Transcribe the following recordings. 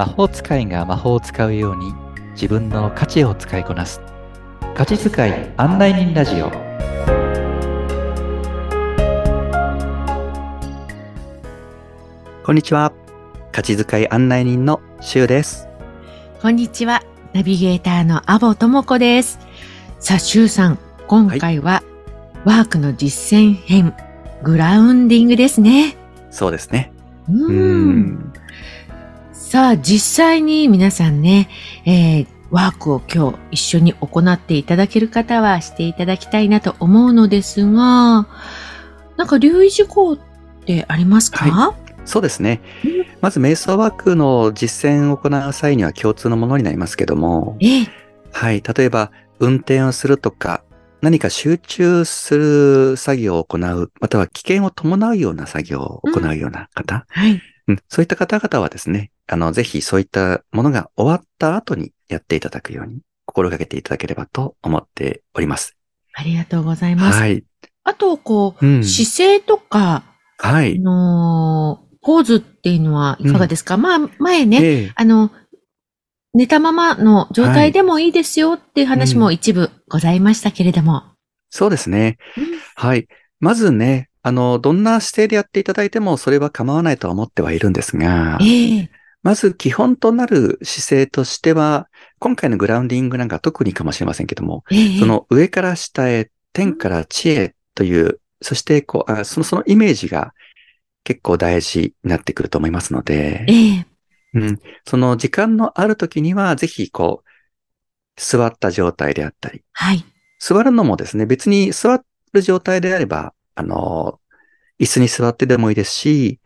魔法使いが魔法を使うように自分の価値を使いこなす価値使い案内人ラジオこんにちは価値使い案内人のしゅうですこんにちは。ナビゲーターのアボともこです。さあ、シュウさん、今回は、ワークの実践編、グラウンディングですね。そうですねうー。うんさあ、実際に皆さんね、えーワークを今日一緒に行っていただける方はしていただきたいなと思うのですが、なんか留意事項ってありますか、はそうですね。うん。まず瞑想ワークの実践を行う際には共通のものになりますけども。ええ。はい。例えば、運転をするとか、何か集中する作業を行う、または危険を伴うような作業を行うような方、はい。うんそういった方々はですね、あの、ぜひそういったものが終わった後にやっていただくように心がけていただければと思っております。ありがとうございます。はい。あと、こう、うん姿勢とか、あはい。のーポーズっていうのはいかがですか、まあ、前ね、ええあの、寝たままの状態でもいいですよっていう話も一部ございましたけれども。そうですね。はい。まずね、あの、どんな姿勢でやっていただいてもそれは構わないとは思ってはいるんですが、ええ。まず基本となる姿勢としては、今回のグラウンディングなんか特にかもしれませんけども、ええ。その上から下へ、天から地へという、そしてこうあその、そのイメージが結構大事になってくると思いますので、ええ。うん、その時間のある時には、ぜひこう、座った状態であったり、はい。座るのもですね、別に座る状態であれば、あの、椅子に座ってでもいいですし、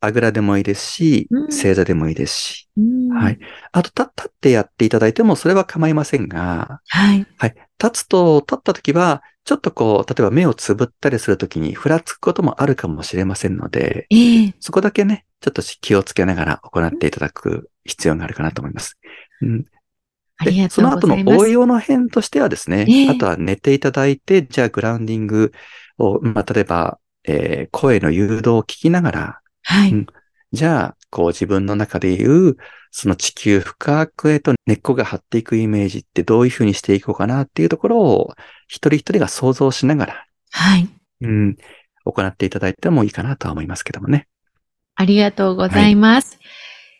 あぐらでもいいですしう、ん正座でもいいですし、うんはい。あと、立立ってやっていただいてもそれは構いませんが、はい。はい。立つと、立った時は、ちょっとこう、例えば目をつぶったりするときにふらつくこともあるかもしれませんので、ええそこだけね、ちょっと気をつけながら行っていただく必要があるかなと思います。うん、で、その後の。応用の辺としてはですね、ええあとは寝ていただいて、じゃあグラウンディングを、まあ、例えば、えー声の誘導を聞きながら、はい。うんじゃあ、こう自分の中で言う、その地球深くへと根っこが張っていくイメージってどういうふうにしていこうかなっていうところを、一人一人が想像しながら、はい。うん、行っていただいてもいいかなとは思いますけどもね。ありがとうございます。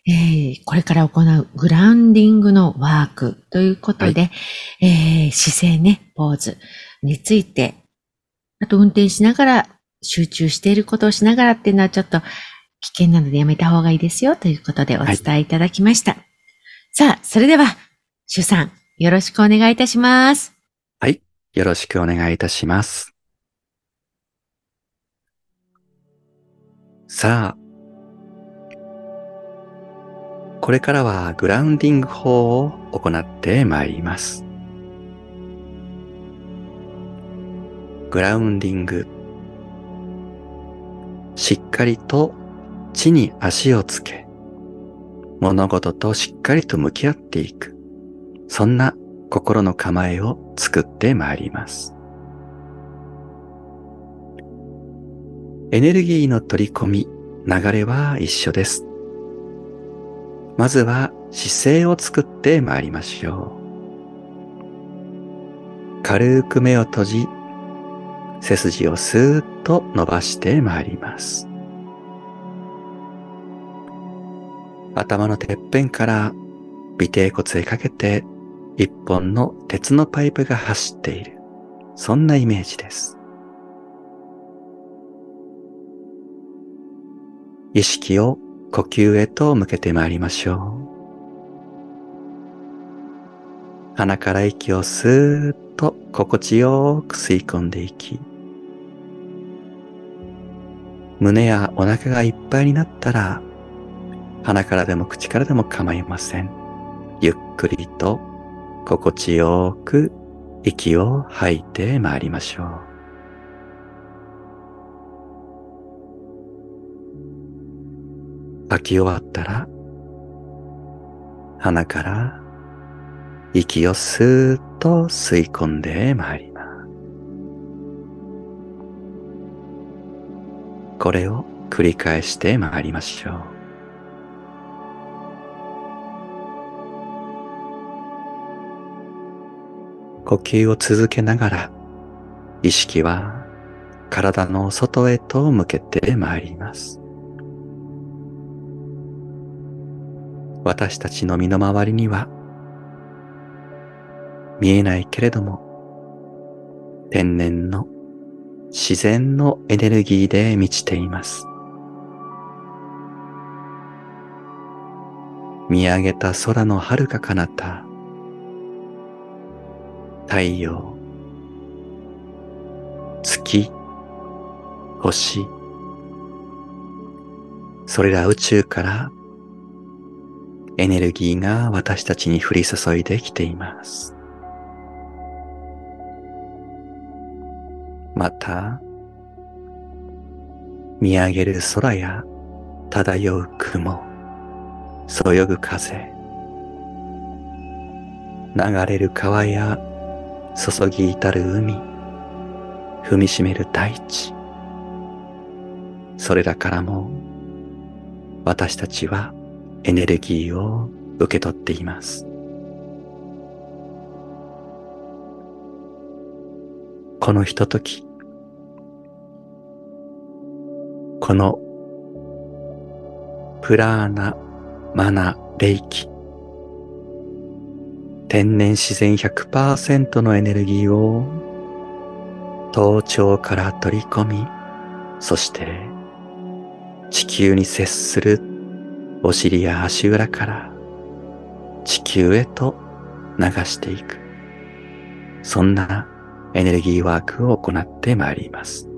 えーこれから行うグラウンディングのワークということで、えー姿勢ね、ポーズについて、あと運転しながら集中していることをしながらっていうのはちょっと危険なのでやめた方がいいですよということでお伝えいただきました。さあ、それでは、シュさん、よろしくお願いいたします。よろしくお願いいたします。さあ、これからはグラウンディング法を行ってまいります。グラウンディング。しっかりと地に足をつけ、物事としっかりと向き合っていく。そんな心の構えを作ってまいります。エネルギーの取り込み、流れは一緒です。まずは姿勢を作ってまいりましょう。軽く目を閉じ、背筋をスーッと伸ばしてまいります。頭のてっぺんから尾低骨へかけて一本の鉄のパイプが走っている。そんなイメージです。意識を呼吸へと向けてまいりましょう。鼻から息をスーッと心地よく吸い込んでいき、胸やお腹がいっぱいになったら、鼻からでも口からでも構いません。ゆっくりと心地よく息を吐いてまいりましょう。吐き終わったら、鼻から息をスーッと吸い込んでまいります。これを繰り返してまいりましょう。呼吸を続けながら意識は体の外へと向けてまいります。私たちの身の回りには見えないけれども天然の自然のエネルギーで満ちています。見上げた空の遥か彼方、太陽、月、星、それら宇宙からエネルギーが私たちに降り注いできています。また、見上げる空や漂う雲、そよぐ風、流れる川や注ぎ至る海、踏みしめる大地、それらからも私たちはエネルギーを受け取っています。このひととき、このプラーナ、マナ、霊気、天然自然100%のエネルギーを頭頂から取り込み、そして地球に接するお尻や足裏から地球へと流していく。そんなエネルギーワークを行ってまいります。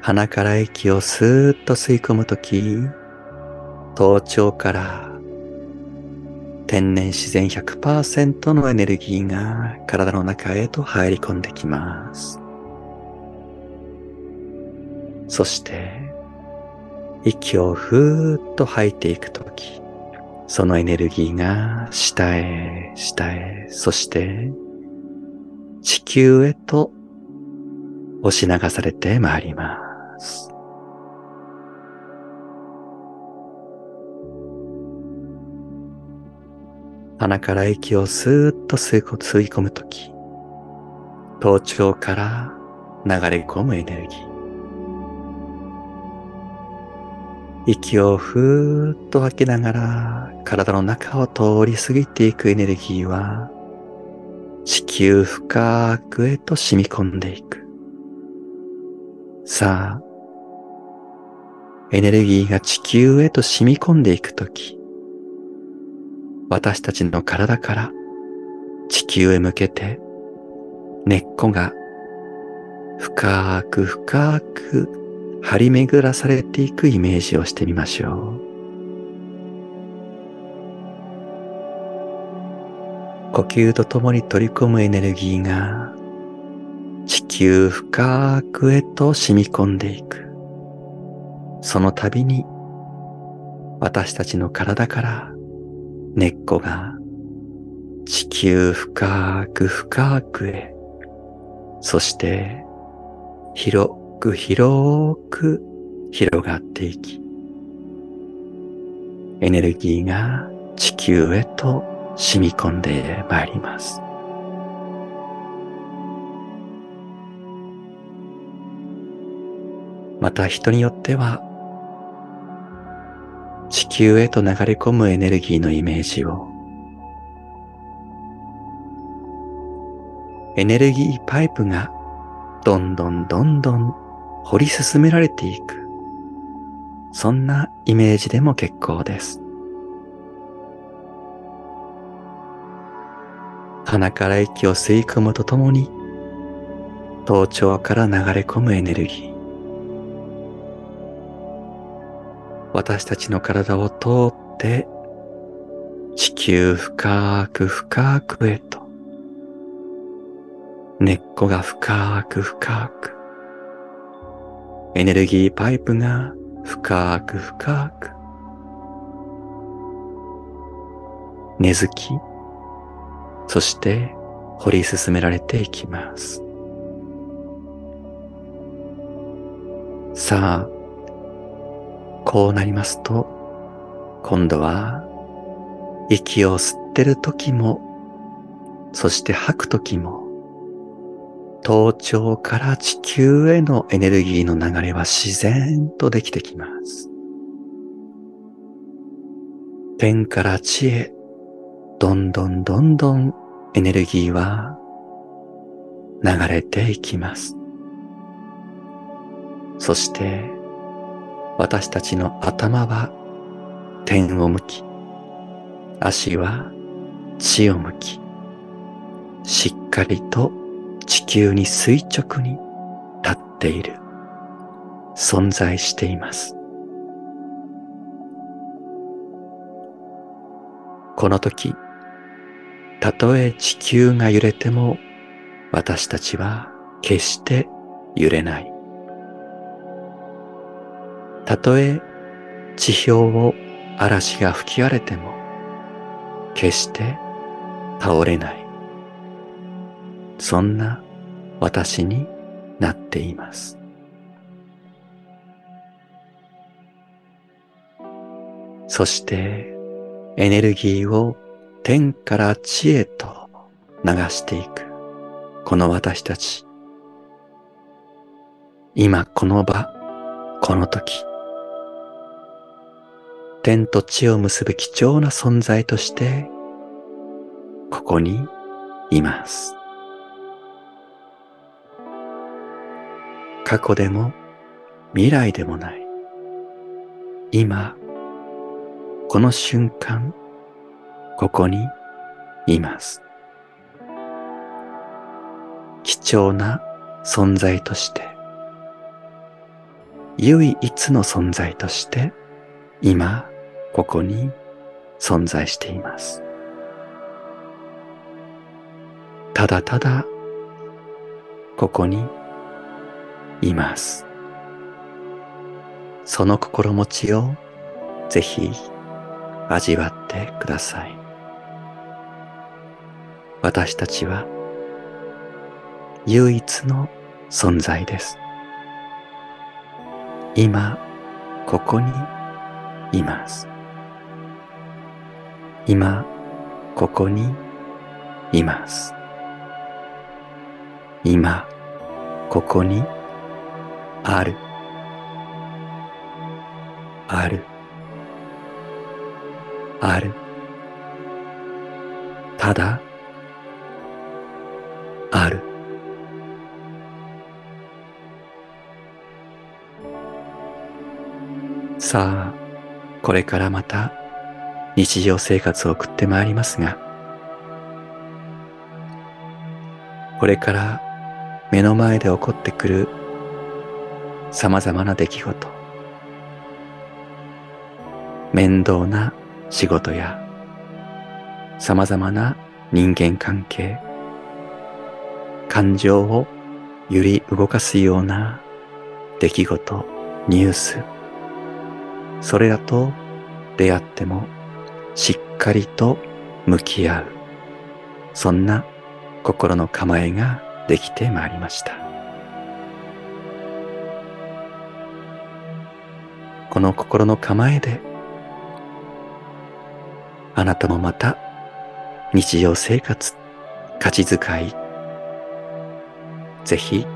鼻から息をスーッと吸い込むとき、頭頂から天然自然100%のエネルギーが体の中へと入り込んできます。そして、息をふーっと吐いていくとき、そのエネルギーが下へ、下へ、そして地球へと押し流されてまいります。鼻から息をスーッと吸い込むとき、頭頂から流れ込むエネルギー。息をふーっと吐きながら体の中を通り過ぎていくエネルギーは地球深くへと染み込んでいく。さあ、エネルギーが地球へと染み込んでいくとき、私たちの体から地球へ向けて根っこが深く深く張り巡らされていくイメージをしてみましょう。呼吸とともに取り込むエネルギーが地球深くへと染み込んでいく。その度に私たちの体から根っこが地球深く深くへ、そして広く広く広がっていき、エネルギーが地球へと染み込んでまいります。また人によっては地球へと流れ込むエネルギーのイメージをエネルギーパイプがどんどんどんどん掘り進められていく。そんなイメージでも結構です。鼻から息を吸い込むとともに、頭頂から流れ込むエネルギー。私たちの体を通って、地球深く深くへと、根っこが深く深く、エネルギーパイプが深く深く根付き、そして掘り進められていきます。さあ、こうなりますと、今度は息を吸ってる時も、そして吐く時も、頭頂から地球へのエネルギーの流れは自然とできてきます。天から地へ、どんどんどんどんエネルギーは流れていきます。そして私たちの頭は天を向き、足は地を向き、しっかりと地球に垂直に立っている、存在しています。この時、たとえ地球が揺れても私たちは決して揺れない。たとえ地表を嵐が吹き荒れても決して倒れない。そんな私になっています。そしてエネルギーを天から地へと流していく。この私たち。今この場、この時。天と地を結ぶ貴重な存在として、ここにいます。過去でも未来でもない。今、この瞬間、ここにいます。貴重な存在として、唯一の存在として、今、ここに存在しています。ただただ、ここにいます。その心持ちをぜひ味わってください。私たちは唯一の存在です。今、ここにいます。今、ここにいます。今、ここにある。ある。ある。ただ、ある。さあ、これからまた日常生活を送ってまいりますが、これから目の前で起こってくる様々な出来事、面倒な仕事や様々な人間関係、感情を揺り動かすような出来事、ニュース、それらと出会ってもしっかりと向き合う、そんな心の構えができてまいりました。この心の構えで、あなたもまた日常生活、価値遣い、ぜひ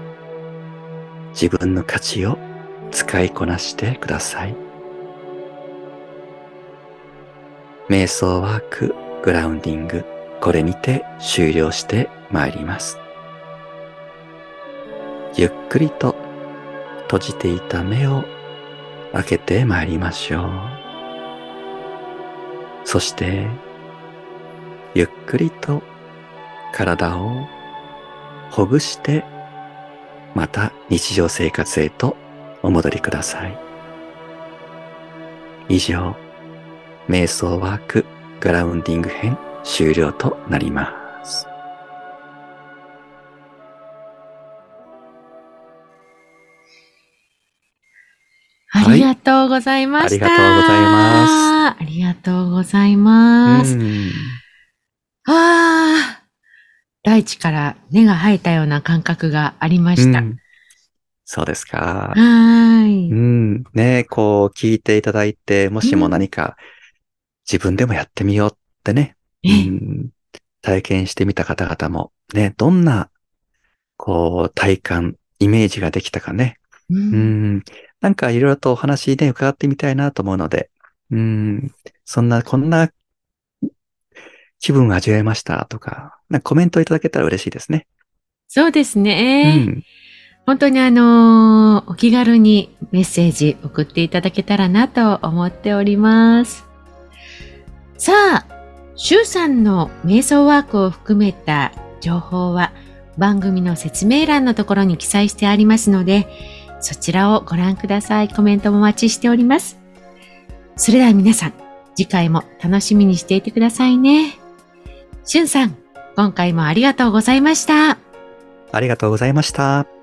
自分の価値を使いこなしてください。瞑想ワークグラウンディング、これにて終了してまいります。ゆっくりと閉じていた目を開けてまいりましょう。そして、ゆっくりと体をほぐして、また日常生活へとお戻りください。以上、瞑想ワークグラウンディング編終了となります。ありがとうございました。はい、ありがとうございます。ありがとうございます。ああ、大地から根が生えたような感覚がありました。うん、そうですか。はい。うん。ねこう聞いていただいて、もしも何か自分でもやってみようっってね、うええん、体験してみた方々も、ね、どんな、こう、体感、イメージができたかね。ううんん、なんかいろいろとお話ね、伺ってみたいなと思うので、うん、そんな、こんな気分を味わいましたとか、なんかコメントいただけたら嬉しいですね。そうですうね。ん、本当にあのーお気軽にメッセージ送っていただけたらなと思っております。さあ、シュウさんの瞑想ワークを含めた情報は番組の説明欄のところに記載してありますので、そちらをご覧ください。コメントもお待ちしております。それでは皆さん、次回も楽しみにしていてくださいね。しゅんさん、今回もありがとうございました。ありがとうございました。